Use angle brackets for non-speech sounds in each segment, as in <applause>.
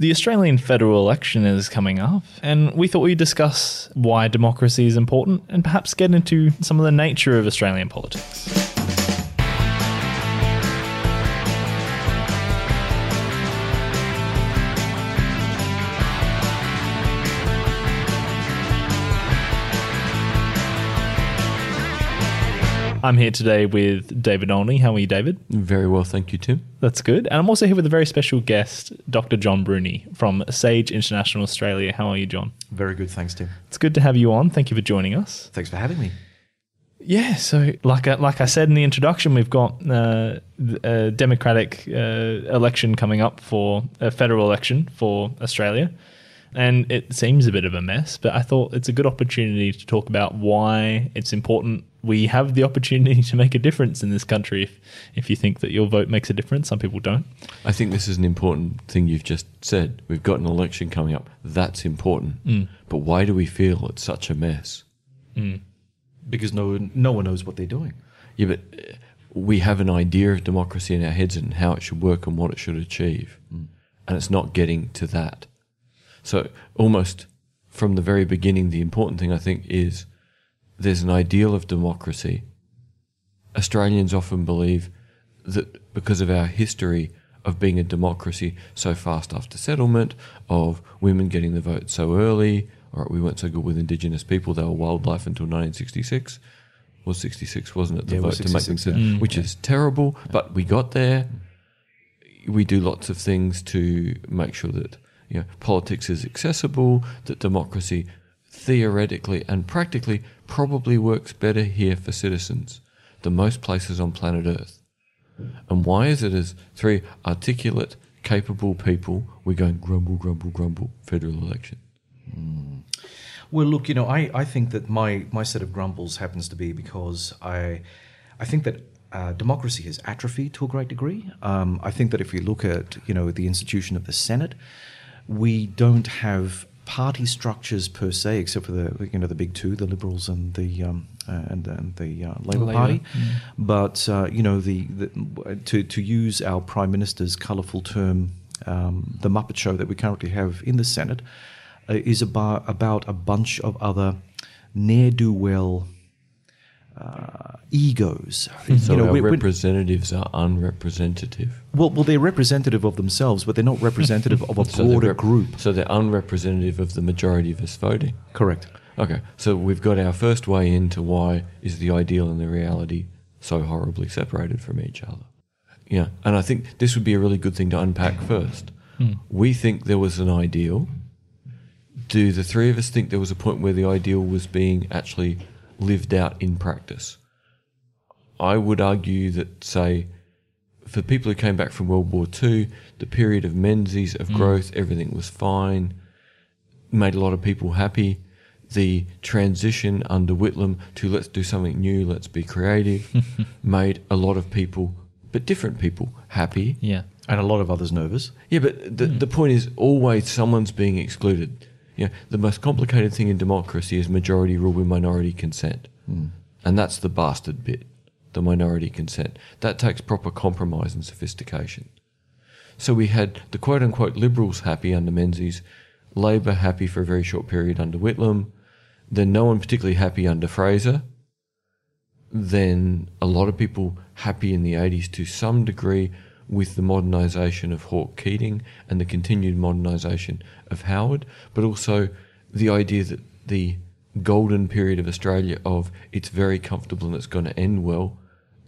The Australian federal election is coming up, and we thought we'd discuss why democracy is important and perhaps get into some of the nature of Australian politics. I'm here today with David Olney. How are you, David? Very well, thank you, Tim. That's good. And I'm also here with a very special guest, Dr. John Bruni from Sage International Australia. How are you, John? Very good, thanks, Tim. It's good to have you on. Thank you for joining us. Thanks for having me. Yeah, so like I, like I said in the introduction, we've got uh, a democratic uh, election coming up for a federal election for Australia and it seems a bit of a mess, but I thought it's a good opportunity to talk about why it's important we have the opportunity to make a difference in this country if, if you think that your vote makes a difference. Some people don't. I think this is an important thing you've just said. We've got an election coming up. That's important. Mm. But why do we feel it's such a mess? Mm. Because no, no one knows what they're doing. Yeah, but uh, we have an idea of democracy in our heads and how it should work and what it should achieve. Mm. And it's not getting to that. So almost from the very beginning, the important thing I think is there's an ideal of democracy. Australians often believe that because of our history of being a democracy so fast after settlement, of women getting the vote so early, or we weren't so good with Indigenous people, they were wildlife until 1966. Was 66, wasn't it? The yeah, vote to make them, yeah. which yeah. is terrible, but we got there. We do lots of things to make sure that you know, politics is accessible, that democracy theoretically and practically probably works better here for citizens than most places on planet Earth. And why is it as three articulate, capable people we're going grumble, grumble, grumble federal election? Mm. Well, look, you know, I, I think that my, my set of grumbles happens to be because I I think that uh, democracy has atrophied to a great degree. Um, I think that if you look at you know the institution of the Senate, we don't have party structures per se, except for the you know the big two, the Liberals and the um, uh, and, and the uh, Labor, Labor, Party. Mm. But uh, you know the, the, to to use our Prime Minister's colourful term, um, the Muppet Show that we currently have in the Senate uh, is about about a bunch of other ne'er do well uh, egos. So you know, our representatives are unrepresentative. Well, well, they're representative of themselves, but they're not representative of a <laughs> so broader rep- group. So they're unrepresentative of the majority of us voting. Correct. Okay, so we've got our first way into why is the ideal and the reality so horribly separated from each other. Yeah, and I think this would be a really good thing to unpack first. Hmm. We think there was an ideal. Do the three of us think there was a point where the ideal was being actually lived out in practice. I would argue that, say, for people who came back from World War II, the period of Menzies, of mm. growth, everything was fine, made a lot of people happy. The transition under Whitlam to let's do something new, let's be creative, <laughs> made a lot of people, but different people, happy. Yeah. And a lot of others nervous. Yeah, but the, mm. the point is always someone's being excluded you know, the most complicated thing in democracy is majority rule with minority consent. Mm. And that's the bastard bit, the minority consent. That takes proper compromise and sophistication. So we had the quote unquote liberals happy under Menzies, Labor happy for a very short period under Whitlam, then no one particularly happy under Fraser, then a lot of people happy in the 80s to some degree with the modernisation of Hawke Keating and the continued modernisation of Howard, but also the idea that the golden period of Australia of it's very comfortable and it's going to end well,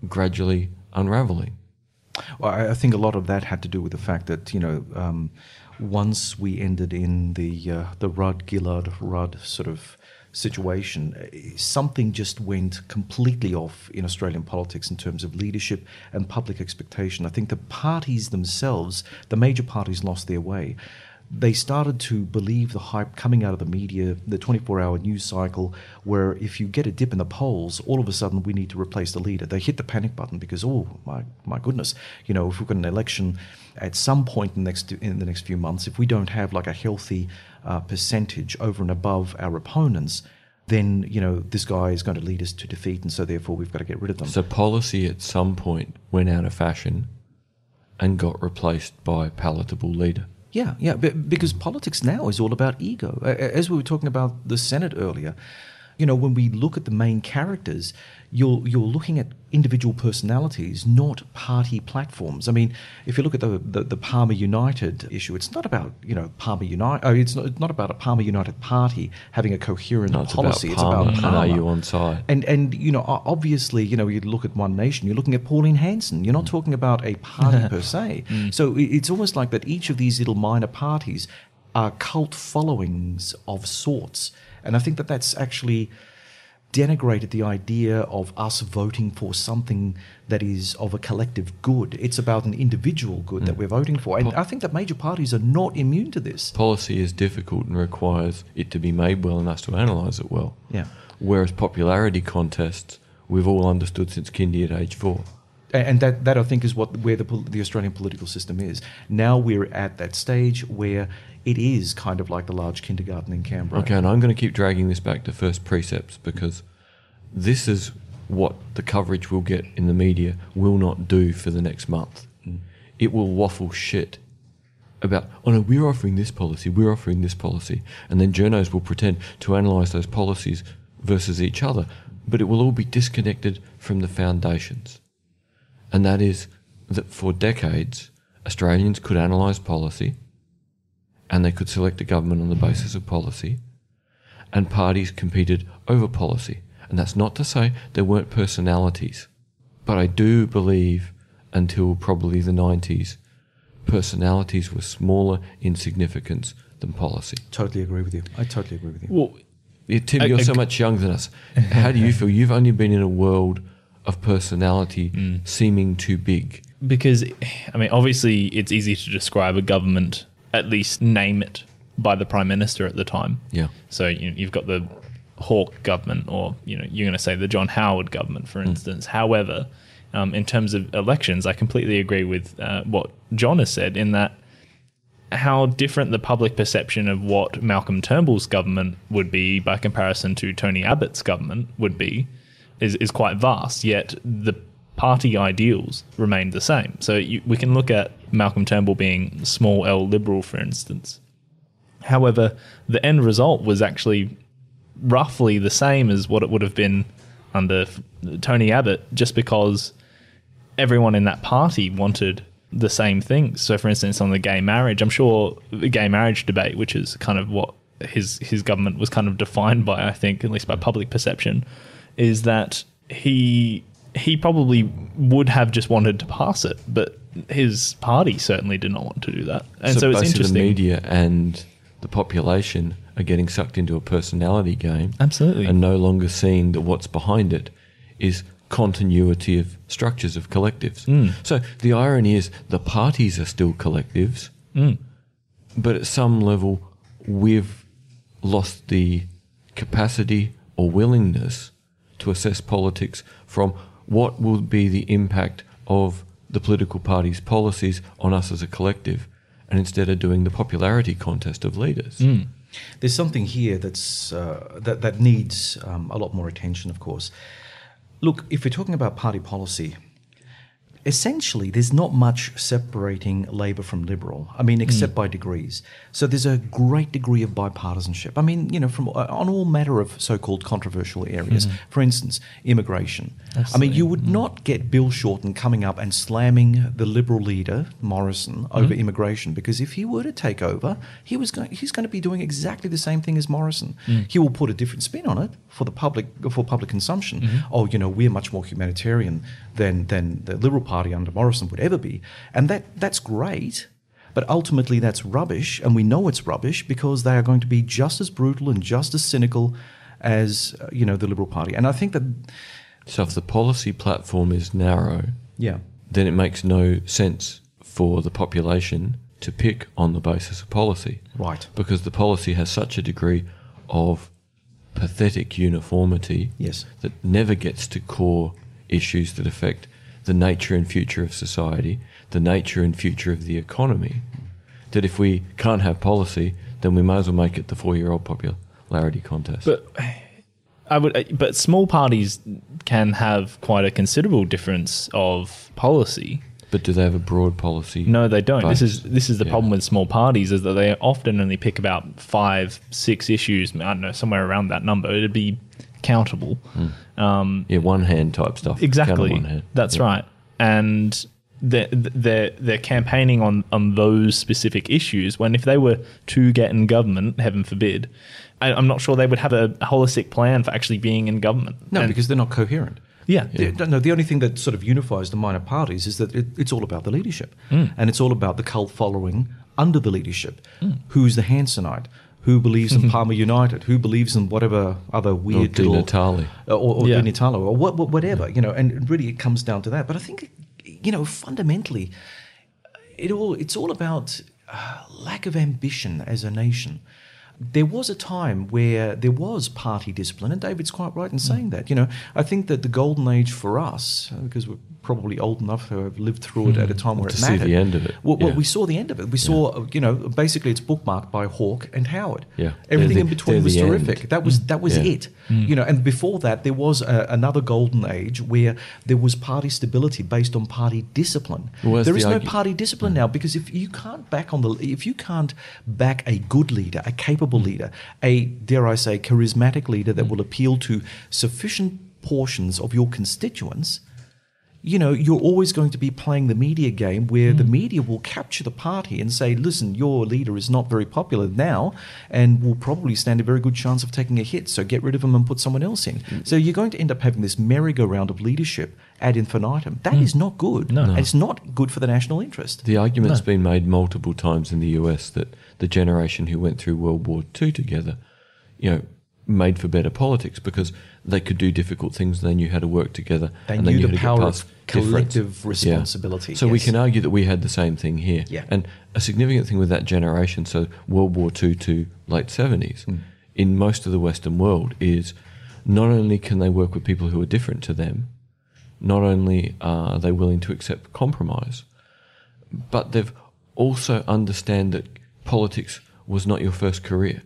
gradually unravelling. Well, I think a lot of that had to do with the fact that you know um, once we ended in the uh, the Rudd Gillard Rudd sort of situation, eh, something just went completely off in Australian politics in terms of leadership and public expectation. I think the parties themselves, the major parties, lost their way they started to believe the hype coming out of the media, the 24 hour news cycle, where if you get a dip in the polls, all of a sudden we need to replace the leader. They hit the panic button because, oh, my, my goodness, you know, if we've got an election at some point in the next, in the next few months, if we don't have like a healthy uh, percentage over and above our opponents, then you know this guy is going to lead us to defeat, and so therefore we've got to get rid of them. So policy at some point went out of fashion and got replaced by palatable leader. Yeah, yeah, because politics now is all about ego. As we were talking about the Senate earlier, you know, when we look at the main characters, you're you're looking at individual personalities, not party platforms. I mean, if you look at the the, the Palmer United issue, it's not about you know Palmer United. Oh, it's not, it's not about a Palmer United party having a coherent No, it's policy. about Palmer, it's about and are you on side? And and you know, obviously, you know, you look at One Nation, you're looking at Pauline Hanson. You're not mm. talking about a party <laughs> per se. Mm. So it's almost like that. Each of these little minor parties are cult followings of sorts, and I think that that's actually denigrated the idea of us voting for something that is of a collective good. It's about an individual good that hmm. we're voting for, and I think that major parties are not immune to this. Policy is difficult and requires it to be made well and us to analyse it well. Yeah. Whereas popularity contests, we've all understood since kindy at age four. And that, that I think is what where the, the Australian political system is. Now we're at that stage where it is kind of like the large kindergarten in Canberra. Okay, and I'm going to keep dragging this back to first precepts because this is what the coverage we'll get in the media will not do for the next month. Mm. It will waffle shit about, oh no, we're offering this policy, we're offering this policy. And then journos will pretend to analyse those policies versus each other, but it will all be disconnected from the foundations. And that is that for decades, Australians could analyse policy and they could select a government on the basis of policy, and parties competed over policy. And that's not to say there weren't personalities, but I do believe until probably the 90s, personalities were smaller in significance than policy. Totally agree with you. I totally agree with you. Well, Yeah, Tim, I- you're I- so much younger than us. How do you <laughs> feel? You've only been in a world of personality mm. seeming too big. because I mean, obviously, it's easy to describe a government, at least name it by the prime minister at the time. Yeah. So you know, you've got the Hawke government, or you know, you're going to say the John Howard government, for instance. However, um, in terms of elections, I completely agree with uh, what John has said in that how different the public perception of what Malcolm Turnbull's government would be by comparison to Tony Abbott's government would be is, is quite vast, yet the party ideals remained the same. So you, we can look at Malcolm Turnbull being small L liberal, for instance. However, the end result was actually roughly the same as what it would have been under Tony Abbott, just because everyone in that party wanted the same things. So, for instance, on the gay marriage, I'm sure the gay marriage debate, which is kind of what his his government was kind of defined by, I think, at least by public perception, is that he he probably would have just wanted to pass it, but his party certainly did not want to do that. And so, it's basically interesting. the media and the population are getting sucked into a personality game. Absolutely. And no longer seeing that what's behind it is continuity of structures of collectives. Mm. So the irony is the parties are still collectives, Mm. but at some level we've lost the capacity or willingness to assess politics from what will be the impact of the political party's policies on us as a collective, and instead of doing the popularity contest of leaders. Mm. There's something here that's uh, that that needs um, a lot more attention, of course. Look, if we're talking about party policy, essentially there's not much separating Labor from Liberal. I mean, hmm. except by degrees. So there's a great degree of bipartisanship. I mean, you know, from uh, on all matter of so-called controversial areas. Hmm. For instance, immigration. I mean, you would hmm. not get Bill Shorten coming up and slamming the Liberal leader Morrison over immigration because if he were to take over, he was going. He's going to be doing exactly the same thing as Morrison. He will put a different spin on it for the public for public consumption. Oh, you know, we're much more humanitarian than than the Liberal Party under Morrison would ever be, and that that's great. But ultimately, that's rubbish, and we know it's rubbish because they are going to be just as brutal and just as cynical as uh, you know the Liberal Party. And I think that, So if the policy platform is narrow, yeah, then it makes no sense for the population to pick on the basis of policy. right, Because the policy has such a degree of pathetic uniformity yes, that never gets to core issues that affect the nature and future of society, the nature and future of the economy. That if we can't have policy, then we might as well make it the four year old popularity contest. But I would, uh, but small parties can have quite a considerable difference of policy. But do they have a broad policy? No, they don't. This is this is the Yeah. problem with small parties is that they often only pick about five, six issues. I don't know, somewhere around that number. It'd be countable. Hmm. Um, Yeah, one hand type stuff. Exactly. one hand. That's Yeah. right. And they're, they're they're campaigning on on those specific issues. When if they were to get in government, heaven forbid, I, I'm not sure they would have a, holistic plan for actually being in government. No, And- because they're not coherent. yeah, The- No, the only thing that sort of unifies the minor parties is that it, it's all about the leadership, Hmm. and it's all about the cult following under the leadership. Hmm. Who's the Hansonite? Who believes in <laughs> Palmer United? Who believes in whatever other weird Di little Natale. uh, or, or Yeah. Natale or what, what- whatever you know? And really, it comes down to that. But I think you know fundamentally, it all it's all about uh, lack of ambition as a nation. There was a time where there was party discipline, and David's quite right in saying that. You know, I think that the golden age for us, uh, because we're probably old enough to have lived through it at a hmm. time where To it see the end of it, Well, well, yeah. we saw the end of it. We saw, uh, you know, basically it's bookmarked by Hawke and Howard. Yeah. everything They're in between was terrific. end. That was that was Yeah. it. Hmm. You know, and before that there was a, another golden age where there was party stability based on party discipline. Well, there the is no argu- party discipline now because if you can't back on the if you can't back a good leader, a capable leader, a dare I say charismatic leader that will appeal to sufficient portions of your constituents, you know, you're always going to be playing the media game where the mm. media will capture the party and say, listen, your leader is not very popular now and will probably stand a very good chance of taking a hit. So get rid of him and put someone else in. Mm. So you're going to end up having this merry-go-round of leadership ad infinitum. That mm. is not good. No. And it's not good for the national interest. The argument's No. been made multiple times in the US that the generation who went through World War II together, you know, made for better politics because they could do difficult things and they knew how to work together. They and knew the how to get power of difference. collective Yeah. responsibility. So we can argue that we had the same thing here. Yeah. And a significant thing with that generation, so World War II to late 70s, Hmm. in most of the Western world, is not only can they work with people who are different to them, not only are they willing to accept compromise, but they've also understand that politics was not your first career.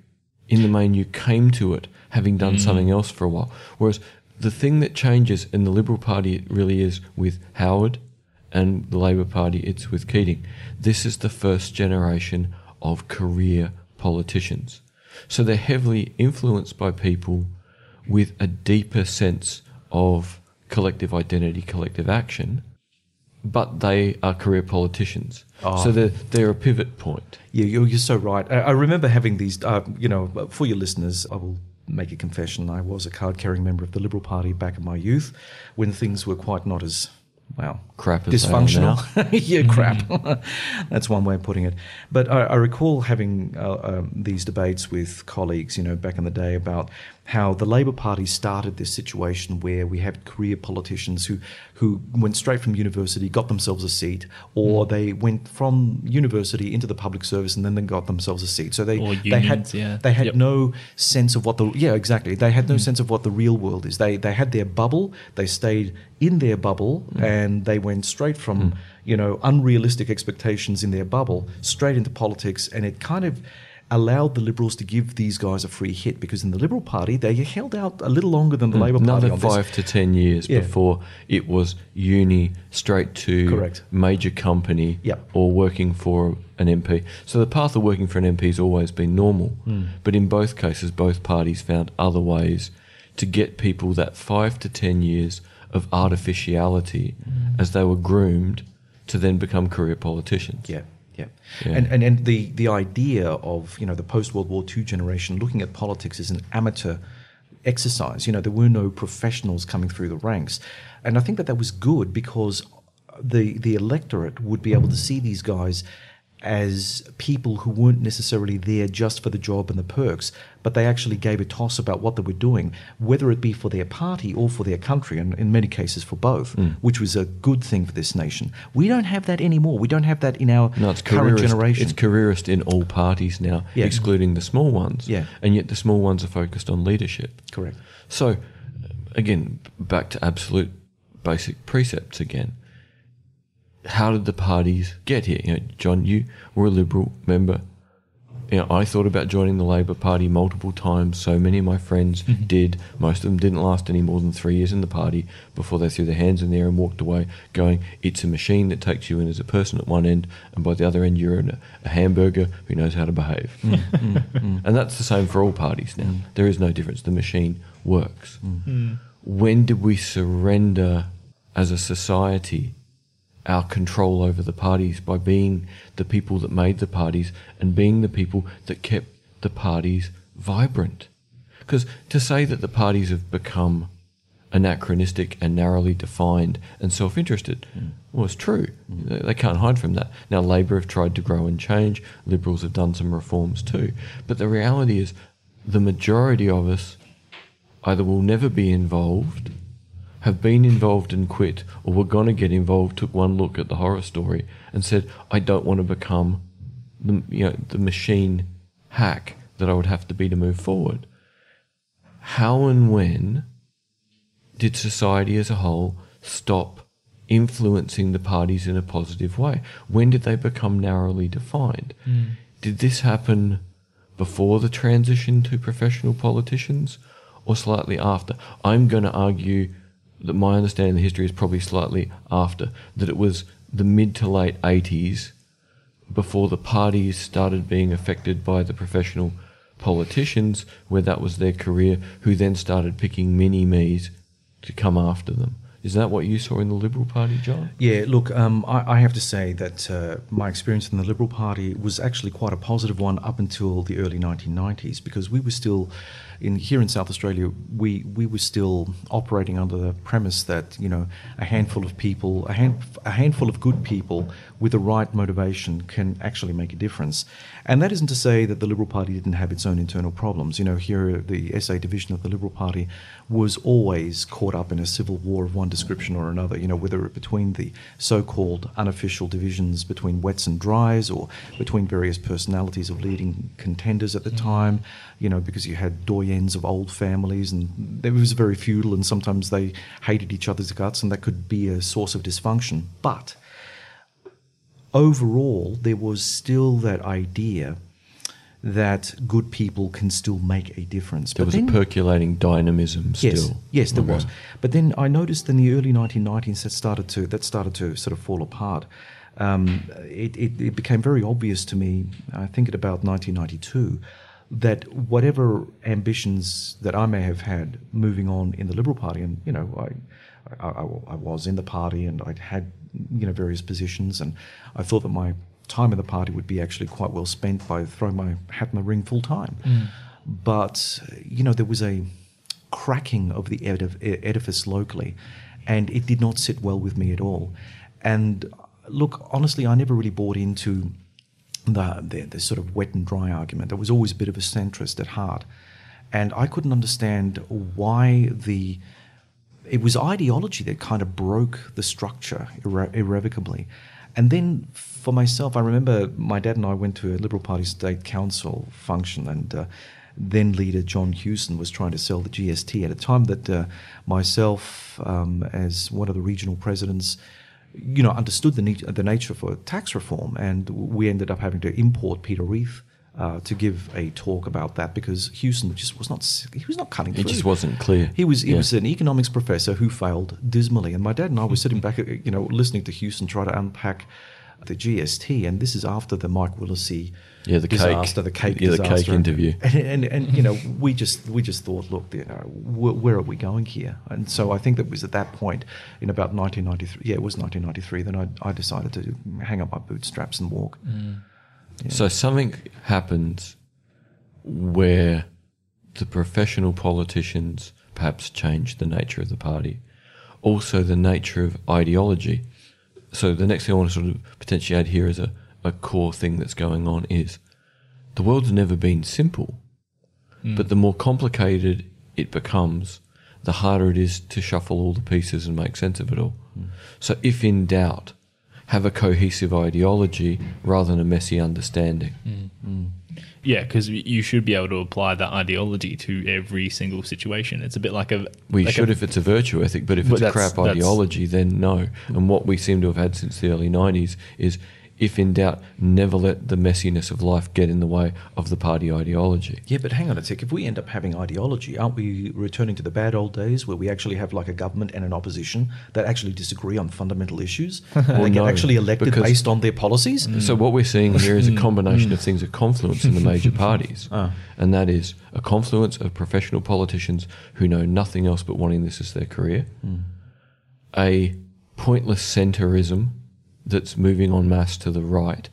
In the main, you came to it having done mm. something else for a while. Whereas the thing that changes in the Liberal Party it really is with Howard and the Labor Party, it's with Keating. This is the first generation of career politicians. So they're heavily influenced by people with a deeper sense of collective identity, collective action, but they are career politicians. So they're, they're a pivot point. Yeah, you're, you're so right. I, I remember having these, uh, you know, for your listeners, I will make a confession. I was a card carrying member of the Liberal Party back in my youth when things were quite not as, well, Crap are dysfunctional. <laughs> yeah, crap. <laughs> That's one way of putting it. But I, I recall having uh, um, these debates with colleagues, you know, back in the day about how the Labor Party started this situation where we had career politicians who, who went straight from university, got themselves a seat, or they went from university into the public service and then they got themselves a seat. So they, Or they had yeah. they had Yep. no sense of what the yeah exactly they had no sense of what the real world is. They they had their bubble. They stayed in their bubble and they went straight from you know unrealistic expectations in their bubble straight into politics, and it kind of allowed the liberals to give these guys a free hit because in the liberal party they held out a little longer than the labor party Another five to ten years Yeah. before it was uni straight to Correct. major company Yep. or working for an MP. So the path of working for an MP has always been normal. Hmm. But in both cases, both parties found other ways to get people that five to ten years of artificiality Hmm. as they were groomed to then become career politicians. Yeah, yeah. Yeah. And, and and the the idea of you know the post World War II generation looking at politics as an amateur exercise. You know, there were no professionals coming through the ranks, and I think that that was good because the the electorate would be able to see these guys as people who weren't necessarily there just for the job and the perks, but they actually gave a toss about what they were doing, whether it be for their party or for their country, and in many cases for both, mm. which was a good thing for this nation. We don't have that anymore. We don't have that in our No, it's current careerist, generation. It's careerist in all parties now, Yeah. excluding the small ones. Yeah. And yet the small ones are focused on leadership. Correct. So, again, back to absolute basic precepts again. How did the parties get here? You know, John, you were a Liberal member you know, I thought about joining the Labor Party multiple times. So many of my friends mm-hmm. did. Most of them didn't last any more than three years in the party before they threw their hands in the air and walked away, going, "It's a machine that takes you in as a person at one end, and by the other end, you're a, a hamburger who knows how to behave." Mm, mm, mm. <laughs> and that's the same for all parties now. There is no difference. The machine works. When did we surrender as a society? Our control over the parties by being the people that made the parties and being the people that kept the parties vibrant. Because to say that the parties have become anachronistic and narrowly defined and self interested well, it's true. They they can't hide from that. Now, Labor have tried to grow and change, Liberals have done some reforms too. But the reality is, the majority of us either will never be involved have been involved and quit, or were going to get involved, took one look at the horror story and said, "I don't want to become the you know the machine hack that I would have to be to move forward." How and when did society as a whole stop influencing the parties in a positive way? When did they become narrowly defined? Hmm. Did this happen before the transition to professional politicians or slightly after? I'm going to argue that my understanding of the history is probably slightly after, that it was the mid to late 80s before the parties started being affected by the professional politicians, where that was their career, who then started picking mini me's to come after them. Is that what you saw in the Liberal Party, John? Yeah, look, um, I, I have to say that uh, my experience in the Liberal Party was actually quite a positive one up until the early 1990s because we were still, in here in South Australia, we, we were still operating under the premise that you know a handful of people, a, hand, a handful of good people with the right motivation can actually make a difference. And that isn't to say that the Liberal Party didn't have its own internal problems. You know, here the SA division of the Liberal Party was always caught up in a civil war of one description or another. You know, whether it between the so-called unofficial divisions between wets and dries, or between various personalities of leading contenders at the mm-hmm. time. You know, because you had doyens of old families, and it was very feudal, and sometimes they hated each other's guts, and that could be a source of dysfunction. But overall, there was still that idea that good people can still make a difference. There But was then- a percolating dynamism still. Yes, yes, there Okay. was. But then I noticed in the early 1990s that started to that started to sort of fall apart. Um, it, it, it became very obvious to me. I think at about 1992 that whatever ambitions that I may have had moving on in the Liberal Party, and you know, I, I, I, was in the party and I'd had you know various positions, and I thought that my time in the party would be actually quite well spent by throwing my hat in the ring full time. Mm. But you know, there was a cracking of the edif- edifice locally, and it did not sit well with me at all. And look, honestly, I never really bought into the, the, the sort of wet and dry argument. I was always a bit of a centrist at heart, and I couldn't understand why the it was ideology that kind of broke the structure irre- irrevocably. And then for myself, I remember my dad and I went to a Liberal Party state council function, and uh, then leader John Hewson was trying to sell the GST at a time that uh, myself, um, as one of the regional presidents, you know, understood the, ne- the nature for tax reform, and we ended up having to import Peter Reith. Uh, to give a talk about that because Hewson just was not he was not cutting It through. just wasn't clear. He was he Yeah. was an economics professor who failed dismally, and my dad and I were sitting back, you know, listening to Hewson try to unpack the GST, and this is after the Mike Willesee Yeah, the cake- disaster, the cake yeah, the cake interview. and, and and you know we just we just thought, look, you know, where, where are we going here? And so I think that was at that point in about 1993. Yeah, it was 1993. Then I I decided to hang up my bootstraps and walk. Mm. So something happens where the professional politicians perhaps change the nature of the party, also the nature of ideology. So the next thing I want to sort of potentially add here is a, a core thing that's going on is the world's never been simple, hmm. but the more complicated it becomes, the harder it is to shuffle all the pieces and make sense of it all. Hmm. So if in doubt, have a cohesive ideology hmm. rather than a messy understanding. Yeah, because you should be able to apply that ideology to every single situation. It's a bit like a. We like should a, if it's a virtue ethic, but if But it's a crap ideology, then no. And what we seem to have had since the early 90s is if in doubt, never let the messiness of life get in the way of the party ideology. Yeah, but hang on a sec. If we end up having ideology, aren't we returning to the bad old days where we actually have like a government and an opposition that actually disagree on fundamental issues? <laughs> and they get no, actually elected based on their policies? Mm. So what we're seeing here is a mm. combination of mm. things, a confluence in the major <laughs> parties, Ah. and that is a confluence of professional politicians who know nothing else but wanting this as their career, a pointless centrism that's moving en masse to the right,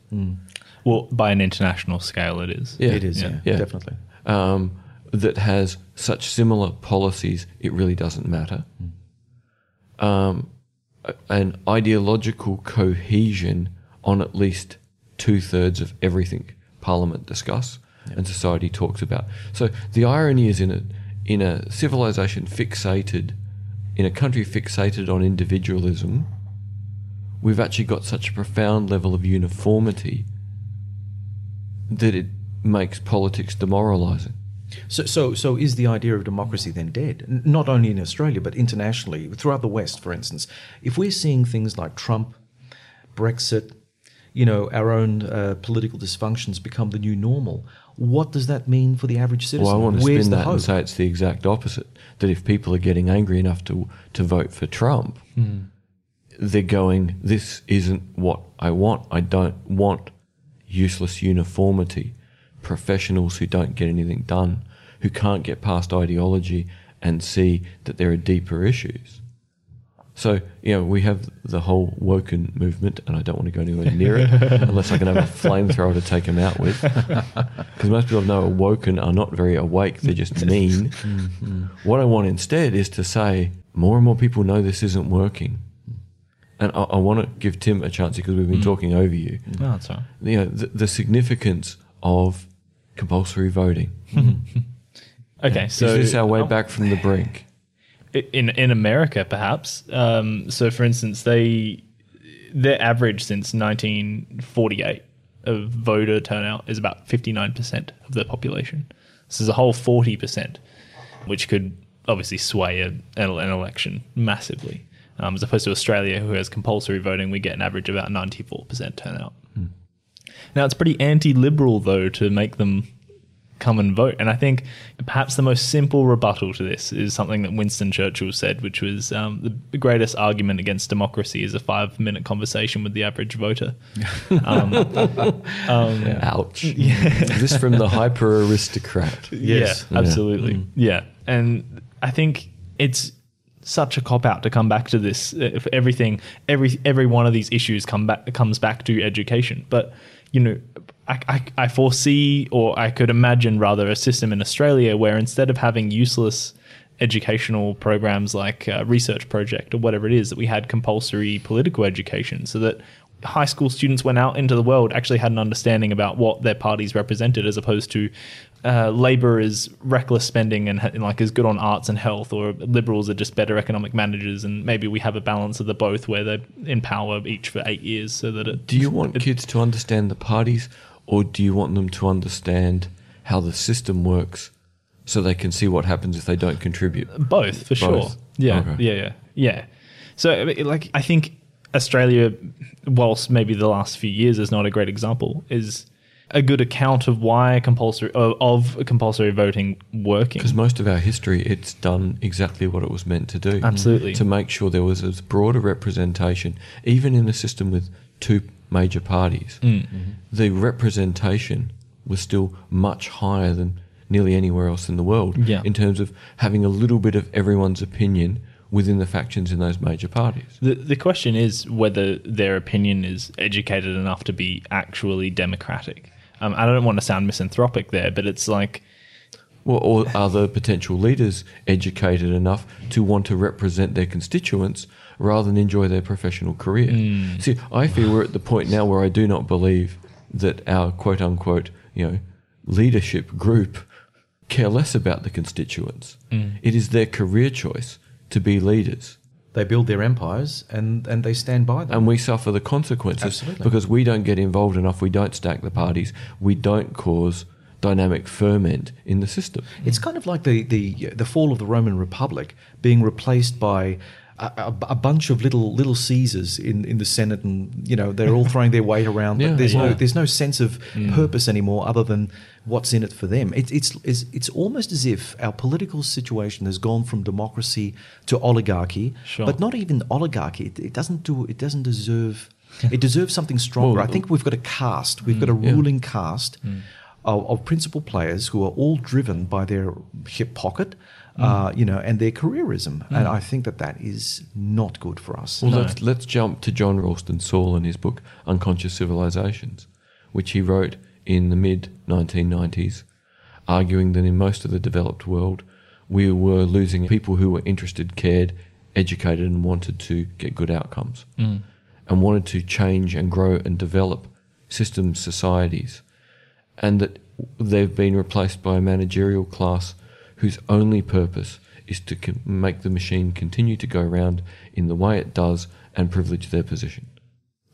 Well, by an international scale, it is. Yeah. It is, yeah, Yeah. definitely. um, that has such similar policies, it really doesn't matter. Um, an ideological cohesion on at least two thirds of everything Parliament discuss and society talks about. So the irony is in a in a civilization fixated, in a country fixated on individualism, we've actually got such a profound level of uniformity that it makes politics demoralizing. So, so, so is the idea of democracy then dead? N- Not only in Australia, but internationally, throughout the West, for instance. If we're seeing things like Trump, Brexit, you know, our own uh, political dysfunctions become the new normal, what does that mean for the average citizen? Well, I want to Where's spin that hope? and say it's the exact opposite. That if people are getting angry enough to to vote for Trump, they're going, "This isn't what I want. I don't want useless uniformity, professionals who don't get anything done, who can't get past ideology and see that there are deeper issues." So, you know, we have the whole woken movement, and I don't want to go anywhere near it <laughs> unless I can have a flamethrower to take them out with. <laughs> Because most people know woken are not very awake, they're just mean. <laughs> Mm-hmm. What I want instead is to say more and more people know this isn't working. And I, I want to give Tim a chance because we've been talking over you. No, that's all right. You know, the, the significance of compulsory voting. <laughs> Okay, so is this our way back from the brink? in in America, perhaps. Um, so, for instance, they their average since 1948 of voter turnout is about 59 percent of the population. This is a whole 40 percent, which could obviously sway a, an, an election massively. Um, as opposed to Australia, who has compulsory voting, we get an average of about 94 percent turnout. Now, it's pretty anti-liberal though to make them come and vote. And I think perhaps the most simple rebuttal to this is something that Winston Churchill said, which was um, the greatest argument against democracy is a five minute conversation with the average voter. <laughs> Um, um, Ouch. this from the hyper aristocrat. <laughs> Yes. Yeah, absolutely. Mm. Yeah. And I think it's such a cop out to come back to this. If everything, every every one of these issues come back comes back to education. But you know, I, I, I foresee, or I could imagine rather, a system in Australia where instead of having useless educational programs like uh, research project or whatever it is that we had compulsory political education so that high school students went out into the world actually had an understanding about what their parties represented as opposed to uh, labor is reckless spending and, and like is good on arts and health or liberals are just better economic managers and maybe we have a balance of the both where they're in power each for eight years so that it Do you want kids to understand the parties, or do you want them to understand how the system works so they can see what happens if they don't contribute? Both for sure. Yeah, Okay. yeah, yeah, yeah. So, like, I think Australia, whilst maybe the last few years is not a great example, is a good account of why compulsory of, of compulsory voting working. Because most of our history, it's done exactly what it was meant to do. Absolutely. To make sure there was as broad a representation, even in a system with two major parties, Mm. the representation was still much higher than nearly anywhere else in the world Yeah. in terms of having a little bit of everyone's opinion within the factions in those major parties. The, the question is whether their opinion is educated enough to be actually democratic. Um, I don't want to sound misanthropic there, but it's like, Well, or are the potential leaders educated enough to want to represent their constituents rather than enjoy their professional career? See, I feel we're at the point now where I do not believe that our quote unquote, you know, leadership group care less about the constituents. It is their career choice to be leaders. They build their empires and, and they stand by them. And we suffer the consequences Absolutely. because we don't get involved enough, we don't stack the parties, we don't cause dynamic ferment in the system. It's kind of like the, the, the fall of the Roman Republic being replaced by a, a, a bunch of little little Caesars in, in the Senate, and you know they're all throwing their weight around. But <laughs> Yeah, there's no there's no sense of mm. purpose anymore, other than what's in it for them. It, it's it's it's almost as if our political situation has gone from democracy to oligarchy, Sure. but not even oligarchy. It, it doesn't do it doesn't deserve. It deserves something stronger. Well, I think we've got a caste. We've mm, got a yeah. ruling caste mm. of, of principal players who are all driven by their hip pocket, mm. uh, you know, and their careerism. And I think that that is not good for us. Well, No. let's, let's jump to John Ralston Saul and his book Unconscious Civilizations, which he wrote in the mid 1990s, arguing that in most of the developed world, we were losing people who were interested, cared, educated, and wanted to get good outcomes, mm. and wanted to change and grow and develop systems, societies, and that they've been replaced by a managerial class whose only purpose is to make the machine continue to go round in the way it does and privilege their position.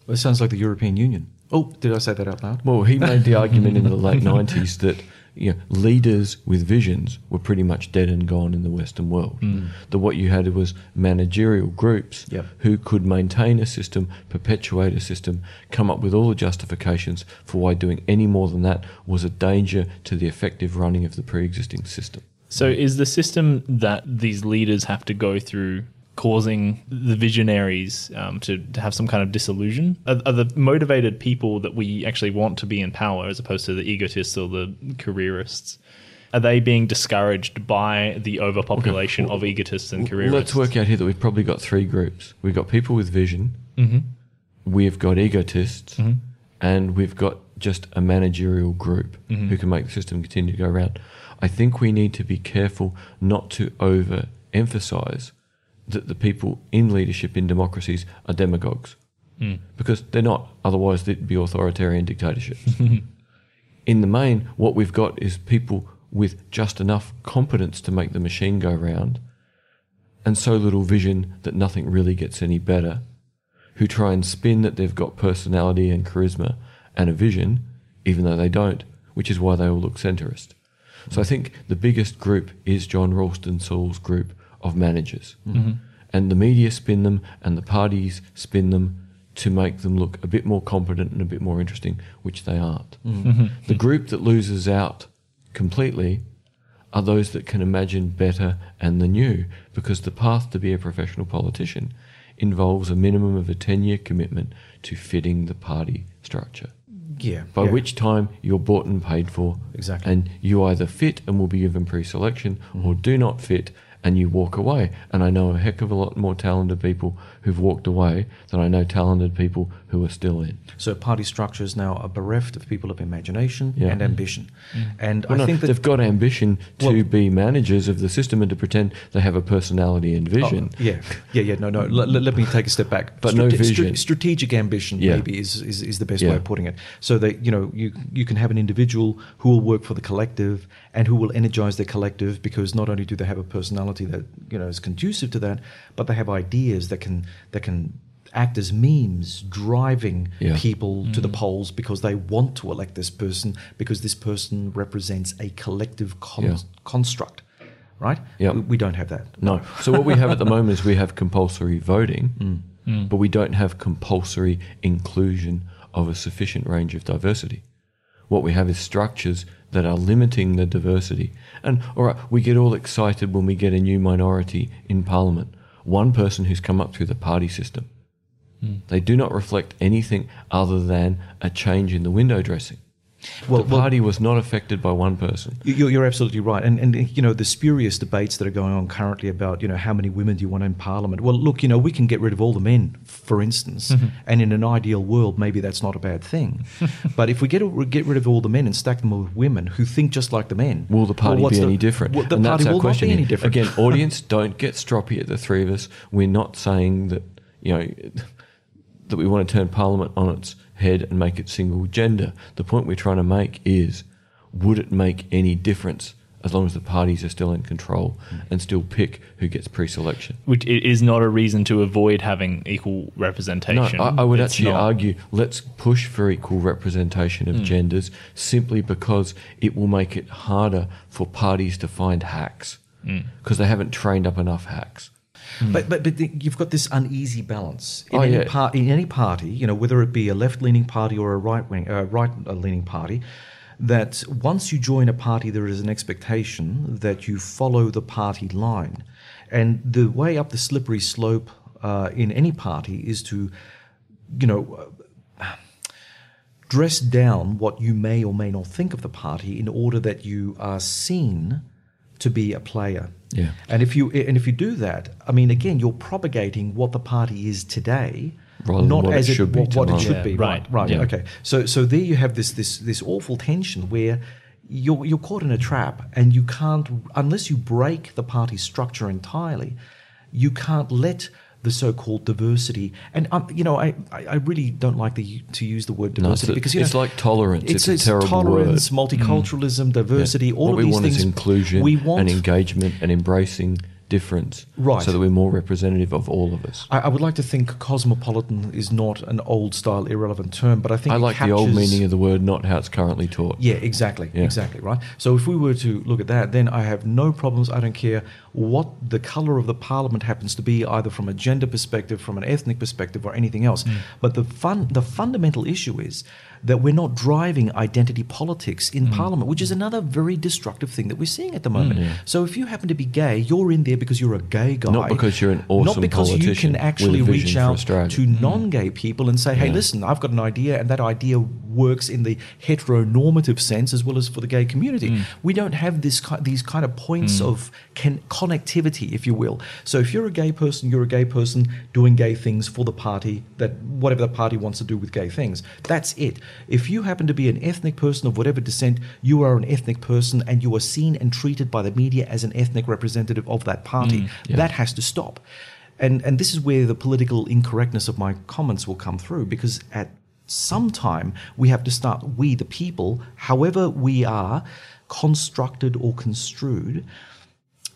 Well, It sounds like the European Union. Oh, did I say that out loud? Well, he made the argument in the late 90s that you know, leaders with visions were pretty much dead and gone in the Western world. Hmm. That what you had was managerial groups Yep. who could maintain a system, perpetuate a system, come up with all the justifications for why doing any more than that was a danger to the effective running of the pre existing system. So is the system that these leaders have to go through causing the visionaries um, to, to have some kind of disillusion? Are, are the motivated people that we actually want to be in power as opposed to the egotists or the careerists? Are they being discouraged by the overpopulation of egotists and careerists? Let's work out here that we've probably got three groups. We've got people with vision, mm-hmm. we've got egotists, mm-hmm. and we've got just a managerial group mm-hmm. who can make the system continue to go around. I think we need to be careful not to over emphasize that the people in leadership in democracies are demagogues. Hmm. Because they're not, otherwise, they'd be authoritarian dictatorships. <laughs> in the main, what we've got is people with just enough competence to make the machine go round and so little vision that nothing really gets any better, who try and spin that they've got personality and charisma and a vision, even though they don't, which is why they all look centrist. So I think the biggest group is John Ralston Saul's group of managers. Mm-hmm. Mm-hmm. And the media spin them and the parties spin them to make them look a bit more competent and a bit more interesting, which they aren't. Mm-hmm. The group that loses out completely are those that can imagine better and the new, because the path to be a professional politician involves a minimum of a 10 year commitment to fitting the party structure. Yeah. By yeah. which time you're bought and paid for. Exactly. And you either fit and will be given pre selection or do not fit and you walk away. And I know a heck of a lot more talented people who've walked away than I know talented people who are still in. So party structures now are bereft of people of imagination Yeah. and ambition. Mm. And Well, I no, think that they've got ambition to Well- be managers of the system and to pretend they have a personality and oh, vision. Oh, yeah, yeah, yeah. No, no. Let, let- let me take a step back. But no vision. strategic ambition, Yeah. maybe, is, is, is the best Yeah. way of putting it. So that you know, you you can have an individual who will work for the collective and who will energize the collective because not only do they have a personality that you know is conducive to that, but they have ideas that can that can act as memes driving Yeah. Mm. people to the mm. polls because they want to elect this person because this person represents a collective con- Yeah. construct right Yeah. we, we don't have that No. So what we have at the moment is we have compulsory voting, Mm. mm. but we don't have compulsory inclusion of a sufficient range of diversity. What we have is structures that are limiting the diversity. And all right, we get all excited when we get a new minority in parliament. One person who's come up through the party system. Hmm. They do not reflect anything other than a change in the window dressing. Well- the well- party was not affected by one person. You're, you're absolutely right, and and you know the spurious debates that are going on currently about you know how many women do you want in parliament? Well, look, you know we can get rid of all the men, for instance, mm-hmm. and in an ideal world, maybe that's not a bad thing. <laughs> but if we get get rid of all the men and stack them with women who think just like the men, Will the party well, be the- any different? well, the and party that's our will question. not be any different. Again, <laughs> audience, don't get stroppy at the three of us. We're not saying that you know that we want to turn Parliament on its head and make it single gender. The point we're trying to make is, would it make any difference as long as the parties are still in control and still pick who gets pre-selection? Which is not a reason to avoid having equal No, representation. I, I would It's actually not. argue let's push for equal representation of genders simply because it will make it harder for parties to find hacks Hmm. because they haven't trained up enough hacks. But but but the- you've got this uneasy balance in Oh, any yeah. par- in any party, you know, whether it be a left-leaning party or a right-wing uh, right-leaning party. That once you join a party, there is an expectation that you follow the party line, and the way up the slippery slope uh, in any party is to, you know, dress down what you may or may not think of the party in order that you are seen to be a player. Yeah. And if you and if you do that, I mean, again, you're propagating what the party is today, Rather not what as it, should be what, what it should Yeah, be. right, Right. Right. yeah. Okay. So so there you have this this this awful tension where. You're, you're caught in a trap, and you can't, unless you break the party structure entirely, you can't let the so-called diversity. And um, you know, I, I really don't like the, to use the word diversity it's, because you it's know, like tolerance. It's, a terrible tolerance, word. multiculturalism, diversity, Yeah. all what of we these want things. is inclusion we want. and engagement and embracing difference, Right. So that we're more representative of all of us. I, I would like to think cosmopolitan is not an old style irrelevant term, but I think I like the old meaning of the word, not how it's currently taught. Yeah, exactly, Yeah. exactly, right. So if we were to look at that, then I have no problems. I don't care what the color of the parliament happens to be, either from a gender perspective, from an ethnic perspective, or anything else. Mm. But the fun, the fundamental issue is that we're not driving identity politics Mm. in parliament, which is another very destructive thing that we're seeing at the moment. Yeah. So if you happen to be gay, you're in there because you're a gay guy, Not because you're an awesome not because you can actually reach out to non-gay people and say, "Hey, Yeah. listen, I've got an idea, and that idea works in the heteronormative sense as well as for the gay community." Mm. We don't have this these kind of points of can- connectivity, if you will. So if you're a gay person, you're a gay person doing gay things for the party that whatever the party wants to do with gay things. That's it. If you happen to be an ethnic person of whatever descent, you are an ethnic person, and you are seen and treated by the media as an ethnic representative of that party. Mm, yeah. That has to stop. And, and this is where the political incorrectness of my comments will come through because at some time we have to start, we the people, however we are constructed or construed,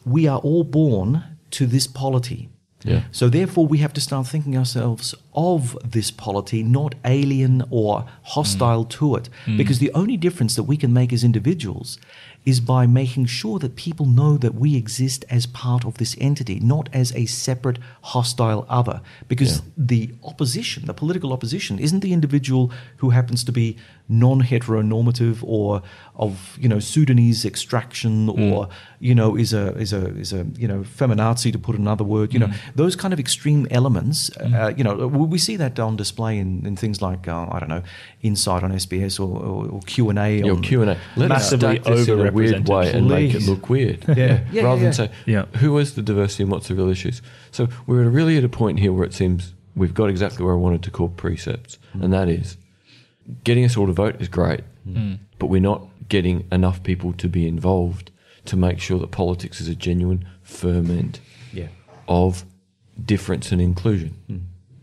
we are all born to this polity. Yeah. So therefore, we have to start thinking ourselves of this polity, not alien or hostile mm. to it. Mm. Because the only difference that we can make as individuals is by making sure that people know that we exist as part of this entity, not as a separate hostile other. Because the opposition, the political opposition, isn't the individual who happens to be non-heteronormative or of you know Sudanese extraction hmm. or you know is a is a is a you know feminazi to put another word. You know hmm. those kind of extreme elements. Uh, hmm. uh you know uh, we we see that on display in, in things like uh, I don't know Insight on SBS or, or, or Q and A. Your Q and A. Let us Massively stack this in a weird overrepresented. way and make it look weird. Yeah. Yeah, Rather yeah, than say, Yeah. who is the diversity and what's the real issues? So we're really at a point here where it seems we've got exactly where I wanted to call precepts, and that is getting us all to vote is great, hmm. Hmm. but we're not getting enough people to be involved to make sure that politics is a genuine ferment Yeah. of difference and inclusion.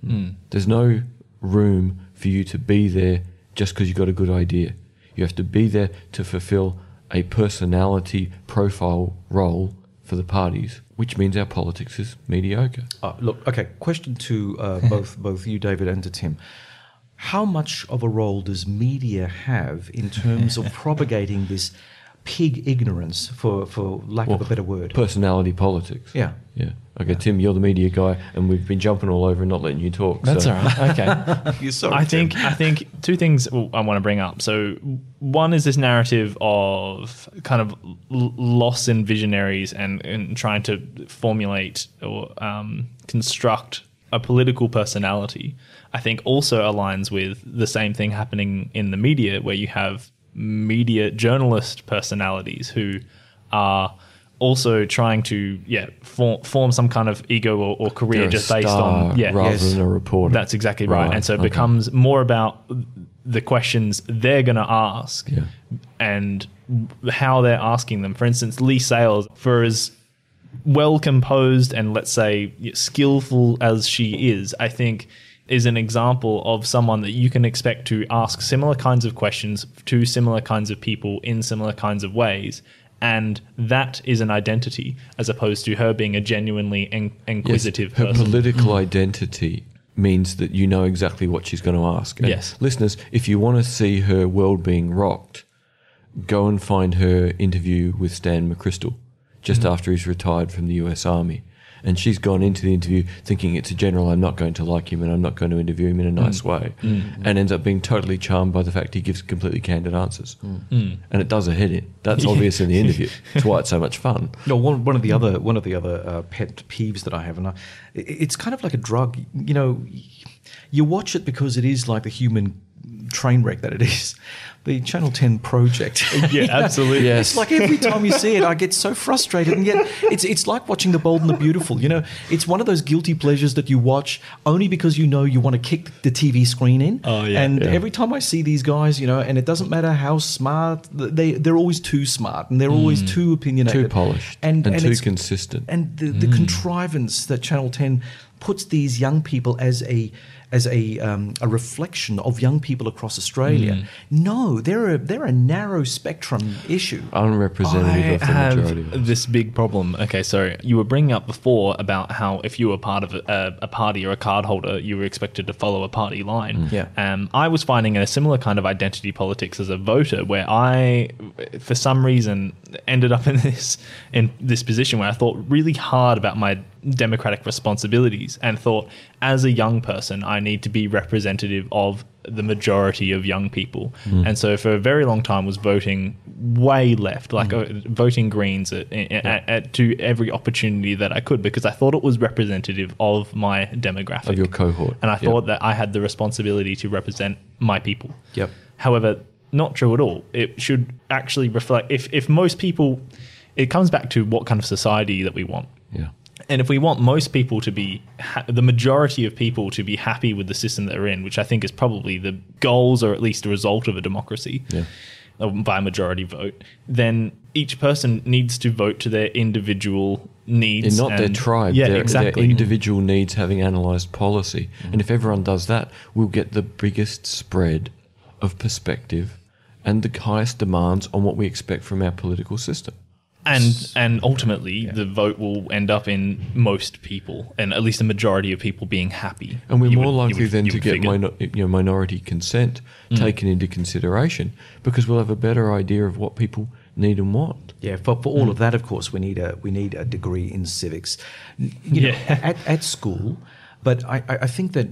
Hmm. There's no room for you to be there just because you've got a good idea. You have to be there to fulfill a personality profile role for the parties, which means our politics is mediocre. Uh, look, okay. Question to uh, <laughs> both both you, David, and to Tim. How much of a role does media have in terms of <laughs> propagating this pig ignorance, for, for lack of a better word? Personality politics. Yeah. Yeah. Okay, Tim, you're the media guy, and we've been jumping all over and not letting you talk. That's so. all right. <laughs> Okay. <laughs> You're sorry, I Tim. think I think two things I want to bring up. So one is this narrative of kind of loss in visionaries and, and trying to formulate or um, construct a political personality. I think also aligns with the same thing happening in the media, where you have media journalist personalities who are also trying to yeah form, form some kind of ego or, or career just based star on yeah rather Yes. than a reporter. that's exactly right. Right, And so it okay. becomes more about the questions they're going to ask Yeah. and how they're asking them. For instance, Leigh Sales, for as well composed and let's say skillful as she is, I think is an example of someone that you can expect to ask similar kinds of questions to similar kinds of people in similar kinds of ways. And that is an identity as opposed to her being a genuinely en- Yes, her person. political identity means that you know exactly what she's going to ask. And Yes. listeners, if you want to see her world being rocked, go and find her interview with Stan McChrystal just Mm-hmm. after he's retired from the U.S. Army, And she's gone into the interview thinking it's a general, I'm not going to like him and I'm not going to interview him in a nice mm. way. Mm. Mm. And ends up being totally charmed by the fact he gives completely candid answers. And it does her head in. That's <laughs> obvious in the interview. It's why it's so much fun. <laughs> No, one, one of the other one of the other uh, pet peeves that I have, and I, it's kind of like a drug. You know, you watch it because it is like the human train wreck that it is. The Channel Ten project. <laughs> Yeah, <laughs> absolutely. Yes. It's like every time you see it, I get so frustrated, and yet it's it's like watching The Bold and the Beautiful. You know, it's one of those guilty pleasures that you watch only because you know you want to kick the TV screen in. Oh, yeah. And Yeah. every time I see these guys, you know, and it doesn't matter how smart they they're always too smart and they're always mm. too opinionated, Too polished and and, and too it's- consistent. and the, the mm. contrivance that Channel 10 puts these young people as a as a um, a reflection of young people across Australia. No, they're a they're a narrow spectrum issue. Unrepresentative of the have majority. of this big problem. Okay, so you were bringing up before about how if you were part of a, a party or a card holder, you were expected to follow a party line. Yeah. Um, I was finding a similar kind of identity politics as a voter, where I, for some reason, ended up in <laughs> this in this position where I thought really hard about my democratic responsibilities and thought, as a young person, I need to be representative of the majority of young people. And so for a very long time was voting way left, like uh, voting Greens at, at, at, to every opportunity that I could because I thought it was representative of my demographic. Of your cohort. And I Yeah. thought that I had the responsibility to represent my people. Yep. However, not true at all. It should actually reflect if, if most people it comes back to what kind of society that we want. Yeah. And if we want most people to be, ha- the majority of people to be happy with the system that they're in, which I think is probably the goals or at least the result of a democracy Yeah. uh, by majority vote, then each person needs to vote to their individual needs. They're not their tribe. Yeah, their, exactly. Their individual needs having analysed policy. And if everyone does that, we'll get the biggest spread of perspective and the highest demands on what we expect from our political system. And and ultimately the vote will end up in most people and at least a majority of people being happy And we're You more would- likely would- then to get. Mm. minor, you know, minority consent taken into consideration because we'll have a better idea of what people need and want. Yeah, for, for all of that, of course, we need a we need a degree in civics, N- you know, Yeah. at, at school. But I, I I think that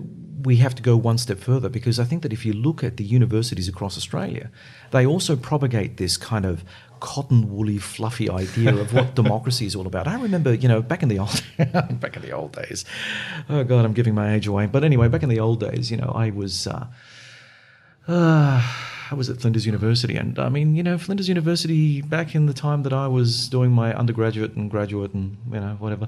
we have to go one step further because I think that if you look at the universities across Australia, they also propagate this kind of cotton woolly, fluffy idea of what <laughs> democracy is all about. I remember, you know, back in the old <laughs> back in the old days. Oh God, I'm giving my age away. But anyway, back in the old days, you know, I was. Uh, uh, I was at Flinders University, and I mean, you know, Flinders University back in the time that I was doing my undergraduate and graduate and you know whatever,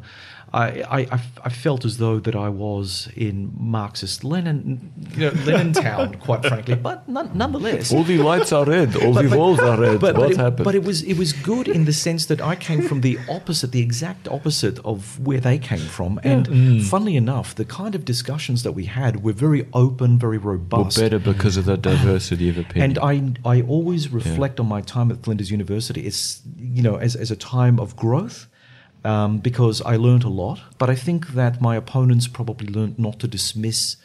I I, I, felt as though that I was in Marxist Lenin, you know, Lenin <laughs> town, quite frankly. But none, nonetheless, All the lights are red. All the walls are red. but, what but, it, happened? but it was it was good in the sense that I came from the opposite, the exact opposite of where they came from. And Mm. funnily enough, the kind of discussions that we had were very open, very robust. Well, better because of the diversity of opinion. And I, I always reflect on my time at Flinders University. It's you know as, as a time of growth, um, because I learned a lot. But I think that my opponents probably learned not to dismiss.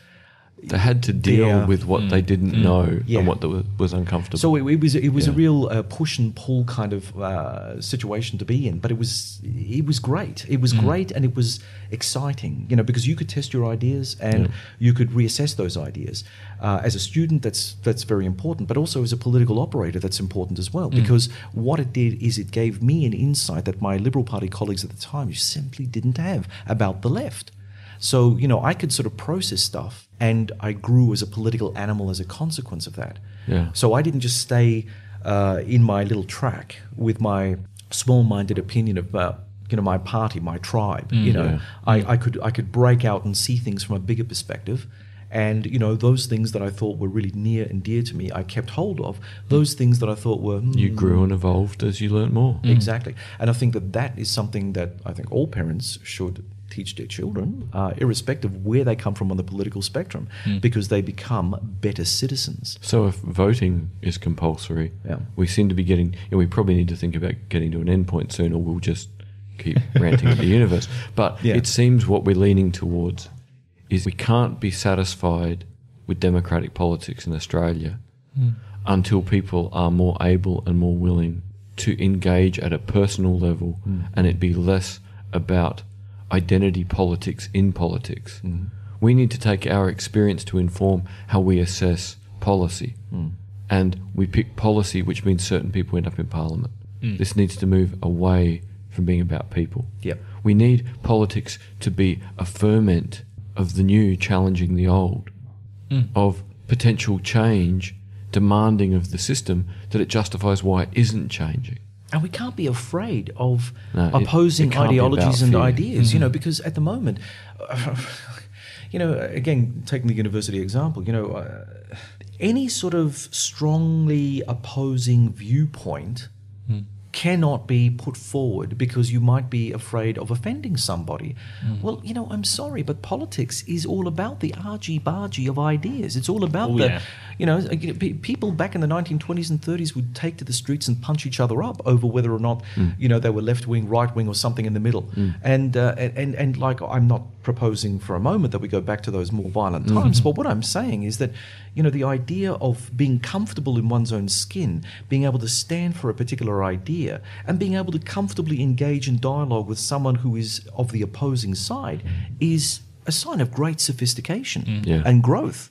they had to deal their- with what they didn't know Yeah. and what the, was uncomfortable. So it, it was it was a real uh, push and pull kind of uh, situation to be in. But it was it was great. It was great and it was exciting. You know because you could test your ideas and you could reassess those ideas. Uh, as a student, that's that's very important. But also as a political operator, that's important as well. Because what it did is it gave me an insight that my Liberal Party colleagues at the time simply didn't have about the left. So, you know, I could sort of process stuff and I grew as a political animal as a consequence of that. Yeah. So I didn't just stay uh, in my little track with my small-minded opinion about you know my party, my tribe. you know, Yeah. I, I could I could break out and see things from a bigger perspective. And you know those things that I thought were really near and dear to me, I kept hold of. Those things that I thought were you hmm, grew and evolved as you learnt more. Exactly. And I think that that is something that I think all parents should teach their children, uh, irrespective of where they come from on the political spectrum, because they become better citizens. So if voting is compulsory, Yeah. we seem to be getting. You know, we probably need to think about getting to an end point soon, or we'll just keep ranting at the <laughs> universe. But Yeah. it seems what we're leaning towards is we can't be satisfied with democratic politics in Australia hmm. until people are more able and more willing to engage at a personal level, hmm. and it be less about identity politics in politics. Hmm. We need to take our experience to inform how we assess policy. And we pick policy, which means certain people end up in parliament. This needs to move away from being about people. Yep. We need politics to be a ferment of the new challenging the old, of potential change demanding of the system that it justifies why it isn't changing. And we can't be afraid of No, opposing it can't ideologies and fear. ideas, you know, because at the moment, <laughs> you know, again, taking the university example, you know, uh, any sort of strongly opposing viewpoint cannot be put forward because you might be afraid of offending somebody. Hmm. Well, you know, I'm sorry, but politics is all about the argy bargy of ideas. It's all about Oh, the, yeah. you know, like, you know, pe- people back in the 1920s and 30s would take to the streets and punch each other up over whether or not, hmm. you know, they were left wing, right wing, or something in the middle. Hmm. And, uh, and and and like, I'm not proposing for a moment that we go back to those more violent mm-hmm. times, but what I'm saying is that, you know, the idea of being comfortable in one's own skin, being able to stand for a particular idea, and being able to comfortably engage in dialogue with someone who is of the opposing side is a sign of great sophistication mm-hmm. Yeah. and growth.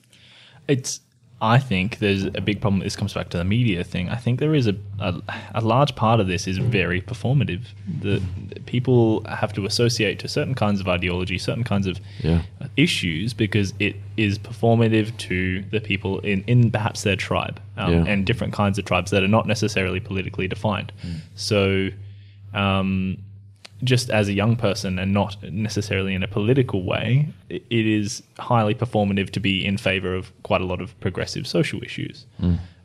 it's I think there's a big problem. This comes back to the media thing. I think there is a a, a large part of this is very performative. The, the people have to associate to certain kinds of ideology, certain kinds of Yeah. issues, because it is performative to the people in, in perhaps their tribe um, Yeah. and different kinds of tribes that are not necessarily politically defined. So. Um, just as a young person and not necessarily in a political way, it is highly performative to be in favor of quite a lot of progressive social issues.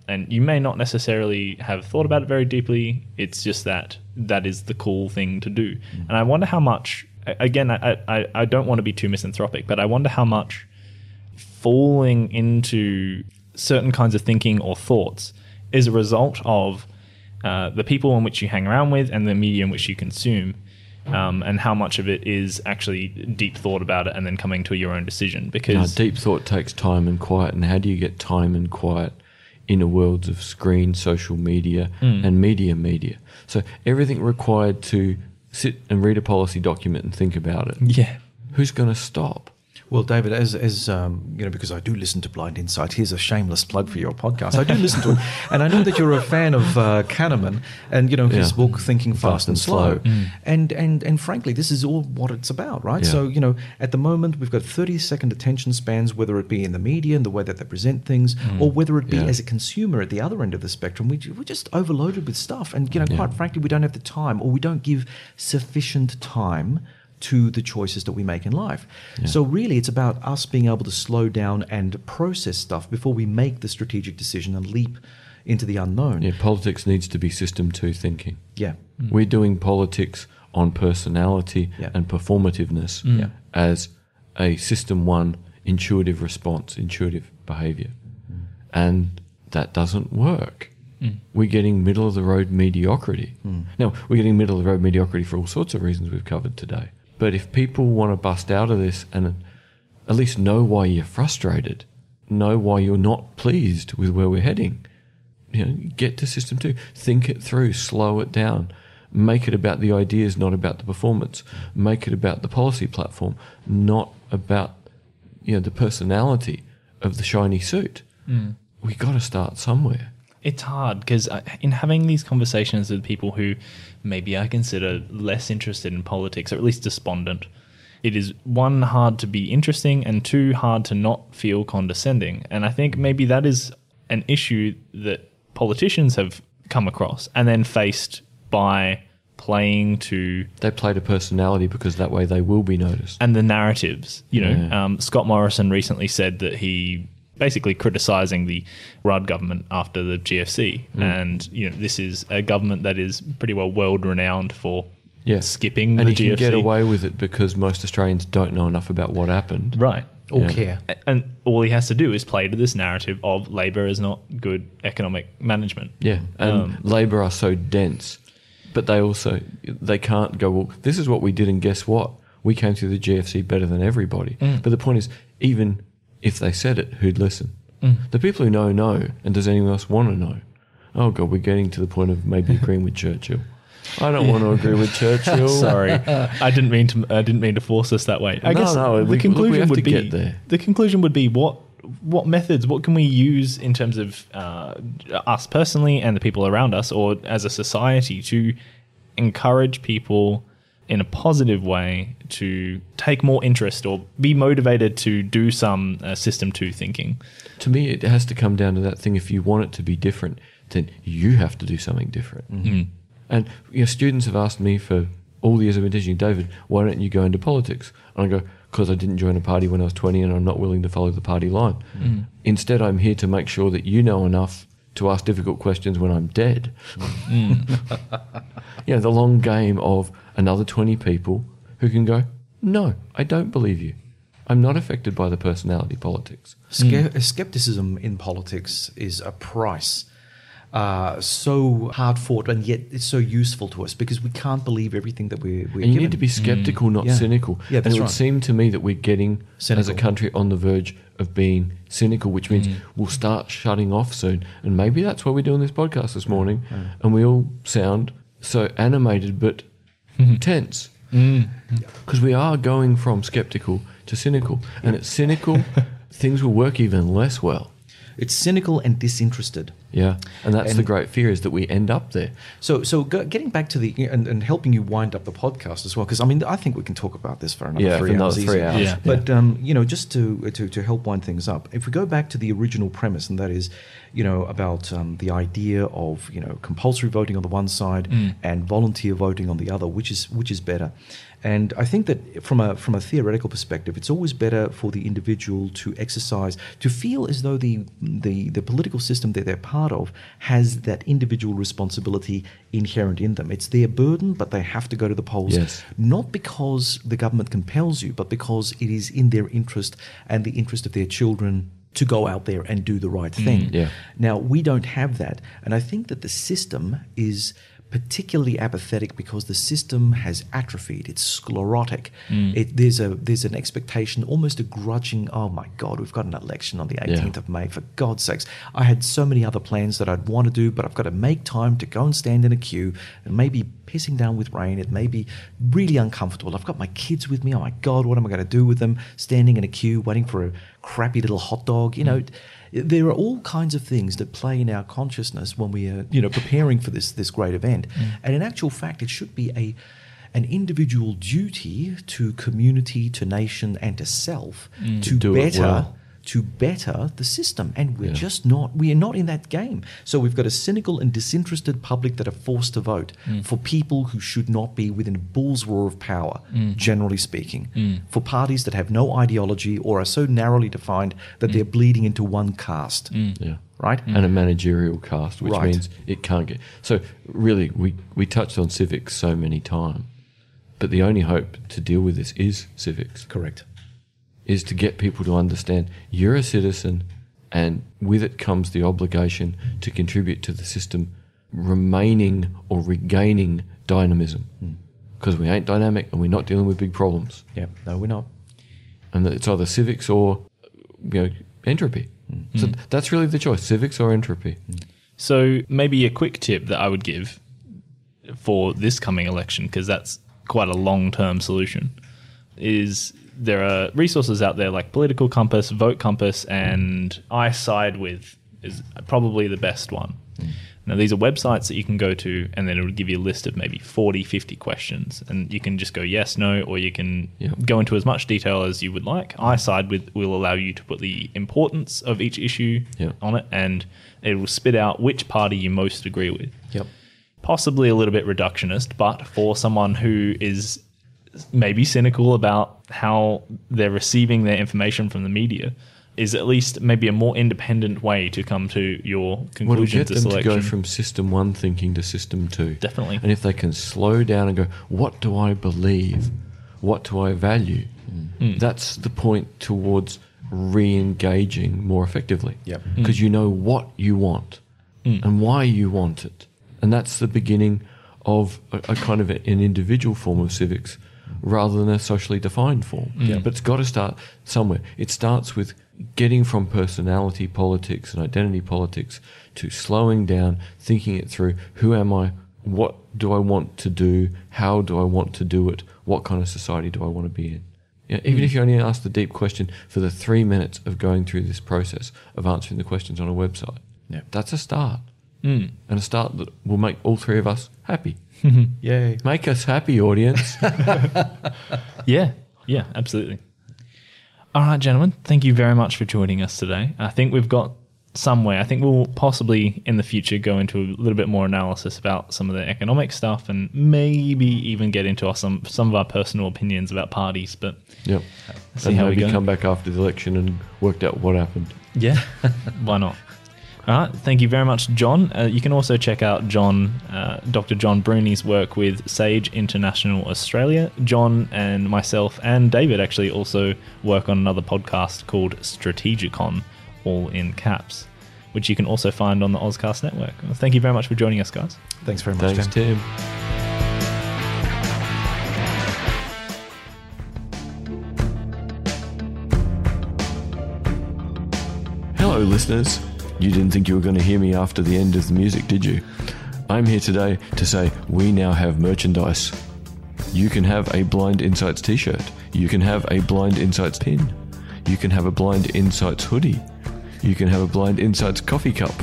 And you may not necessarily have thought about it very deeply. It's just that that is the cool thing to do. And I wonder how much, again, I, I, I don't want to be too misanthropic, but I wonder how much falling into certain kinds of thinking or thoughts is a result of uh, the people in which you hang around with and the media in which you consume, um, and how much of it is actually deep thought about it and then coming to your own decision. Because deep thought takes time and quiet, and how do you get time and quiet in a world of screen, social media, and media media? So everything required to sit and read a policy document and think about it. yeah, Who's going to stop? Well, David, as as um, you know, because I do listen to Blind Insight. Here's a shameless plug for your podcast. I do listen to it, <laughs> and I know that you're a fan of uh, Kahneman and you know his Yeah. book Thinking Fast, and Slow. Mm. And and and frankly, this is all what it's about, right? Yeah. So you know, at the moment we've got 30 second attention spans, whether it be in the media and the way that they present things, or whether it be Mm. Yeah. as a consumer at the other end of the spectrum. We we're just overloaded with stuff, and you know, quite frankly, we don't have the time, or we don't give sufficient time to the choices that we make in life. So really it's about us being able to slow down and process stuff before we make the strategic decision and leap into the unknown. Yeah, politics needs to be system two thinking. Yeah. Mm. We're doing politics on personality Yeah. and performativeness mm. Yeah. as a system one intuitive response, intuitive behavior. And that doesn't work. Mm. We're getting middle of the road mediocrity. Now, we're getting middle of the road mediocrity for all sorts of reasons we've covered today. But if people want to bust out of this and at least know why you're frustrated, know why you're not pleased with where we're heading, you know, get to system two, think it through, slow it down, make it about the ideas, not about the performance, make it about the policy platform, not about you know the personality of the shiny suit. Mm. We got to start somewhere. It's hard because in having these conversations with people who maybe I consider less interested in politics or at least despondent, it is one hard to be interesting and two hard to not feel condescending. And I think maybe that is an issue that politicians have come across and then faced by playing to They played to personality because that way they will be noticed. and the narratives. You know, Yeah. um, Scott Morrison recently said that he basically criticizing the Rudd government after the GFC, Mm. and you know this is a government that is pretty well world renowned for Yeah. skipping and the he can GFC. get away with it because most Australians don't know enough about what happened. right. Or Yeah. care. And all he has to do is play to this narrative of Labor is not good economic management. Yeah, and Um, Labor are so dense, but they also they can't go. Well, this is what we did, and guess what? We came through the GFC better than everybody. Mm. But the point is, even if they said it, who'd listen? Mm. The people who know know, and does anyone else want to know? Oh God, we're getting to the point of maybe agreeing with Churchill. I don't want to agree with <laughs> Churchill. Sorry, I didn't mean to. I didn't mean to force us that way. I No, guess no, the we- conclusion have would to be get there. the conclusion would be what what methods, what can we use in terms of uh, us personally and the people around us, or as a society, to encourage people in a positive way to take more interest or be motivated to do some uh, system two thinking. to me, it has to come down to that thing. If you want it to be different, then you have to do something different. Mm-hmm. Mm-hmm. And you know, students have asked me for all the years I've been teaching, David, why don't you go into politics? And I go, because I didn't join a party when I was 20 and I'm not willing to follow the party line. Mm-hmm. Instead, I'm here to make sure that you know enough to ask difficult questions when I'm dead. <laughs> you know, the long game of another 20 people who can go, no, I don't believe you. I'm not affected by the personality politics. Ske- Skepticism in politics is a price. Uh, so hard fought, and yet it's so useful to us because we can't believe everything that we're, we're And you need to be skeptical, mm. not Yeah. cynical. Yeah, and that's it would seem to me that we're getting, as a country, on the verge of being cynical, which means mm. we'll start shutting off soon. And maybe that's why we're doing this podcast this morning. And we all sound so animated but mm-hmm. tense. Mm. Because we are going from skeptical to cynical. And at cynical, <laughs> things will work even less well. It's cynical and disinterested. Yeah. And that's the great fear is that we end up there. So, so getting back to the and, and helping you wind up the podcast as well, because I mean, I think we can talk about this for another Yeah, three for another hours. three hours. Yeah. But um, you know, just to, to to help wind things up, if we go back to the original premise, and that is, you know, about um, the idea of you know compulsory voting on the one side and volunteer voting on the other, which is which is better. And I think that from a from a theoretical perspective, it's always better for the individual to exercise, to feel as though the the, the political system that they're part of has that individual responsibility inherent in them. It's their burden, but they have to go to the polls, Yes. not because the government compels you, but because it is in their interest and the interest of their children to go out there and do the right mm, thing. yeah. Now, we don't have that. And I think that the system is particularly apathetic because the system has atrophied. It's sclerotic. Mm. It, there's a there's an expectation, almost a grudging. Oh my God, we've got an election on the 18th of May. For God's sakes, I had so many other plans that I'd want to do, but I've got to make time to go and stand in a queue. And maybe pissing down with rain. It may be really uncomfortable. I've got my kids with me. Oh my God, what am I going to do with them? Standing in a queue, waiting for a crappy little hot dog. You know, mm. There are all kinds of things that play in our consciousness when we are, you know, preparing for this this great event. Mm. And in actual fact, it should be a an individual duty to community, to nation, and to self mm. to do it better well. To better the system. And we're Yeah. just not, we are not in that game. So we've got a cynical and disinterested public that are forced to vote mm. for people who should not be within a bull's roar of power, mm. generally speaking, mm. for parties that have no ideology or are so narrowly defined that they're bleeding into one caste. Yeah. Right? And a managerial caste, which Right. means it can't get. So, really, we, we touched on civics so many times, but the only hope to deal with this is civics, Correct. Is to get people to understand you're a citizen, and with it comes the obligation to contribute to the system remaining or regaining dynamism. Hmm. Because we ain't dynamic and we're not dealing with big problems. Yeah. No, we're not. And it's either civics or you know, entropy. Hmm. So hmm. that's really the choice civics or entropy. So maybe a quick tip that I would give for this coming election, because that's quite a long term solution, is there are resources out there like Political Compass, Vote Compass, and I Side With is probably the best one. Now, these are websites that you can go to, and then it will give you a list of maybe 40, 50 questions. And you can just go yes, no, or you can go into as much detail as you would like. I Side With will allow you to put the importance of each issue Yeah. on it, and it will spit out which party you most agree with. Yep. Possibly a little bit reductionist, but for someone who is maybe cynical about how they're receiving their information from the media, is at least maybe a more independent way to come to your Well, it'll get to them selection. to go from system one thinking to system two. Definitely. And if they can slow down and go, what do I believe? What do I value? Mm. That's the point towards re engaging more effectively. Yep. Because you know what you want Mm. and why you want it. And that's the beginning of a, a kind of a- an individual form of civics rather than a socially defined form. Mm. But it's got to start somewhere. It starts with getting from personality politics and identity politics to slowing down, thinking it through. Who am I? what do I want to do? How do I want to do it? What kind of society do I want to be in? Yeah, even if you only ask the deep question for the three minutes of going through this process of answering the questions on a website, Yeah. that's a start. Mm. And a start that will make all three of us happy. Mm-hmm. Yay. Make us happy, audience. <laughs> <laughs> Yeah, yeah, absolutely. All right, gentlemen, thank you very much for joining us today. I think we've got somewhere. I think we'll possibly in the future go into a little bit more analysis about some of the economic stuff and maybe even get into our, some some of our personal opinions about parties. But yep. see and how we go. come back after the election and worked out what happened. Yeah, <laughs> why not? All right, thank you very much, John. Uh, you can also check out John, uh, Dr. John Bruni's work with Sage International Australia. John and myself and David actually also work on another podcast called Strategicon, all in caps, which you can also find on the Ozcast network. Well, thank you very much for joining us, guys. Thanks very much, Thanks, Tim. Tim. Hello, listeners. You didn't think you were going to hear me after the end of the music, did you? I'm here today to say we now have merchandise. You can have a Blind Insights t shirt. You can have a Blind Insights pin. You can have a Blind Insights hoodie. You can have a Blind Insights coffee cup.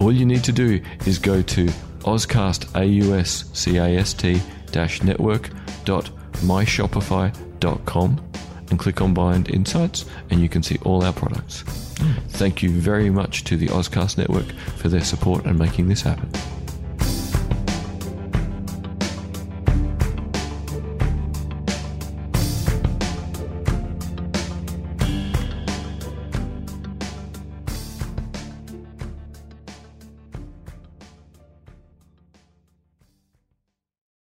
All you need to do is go to ozcast-network.myshopify.com and click on Blind Insights and you can see all our products. Thank you very much to the Ozcast Network for their support and making this happen.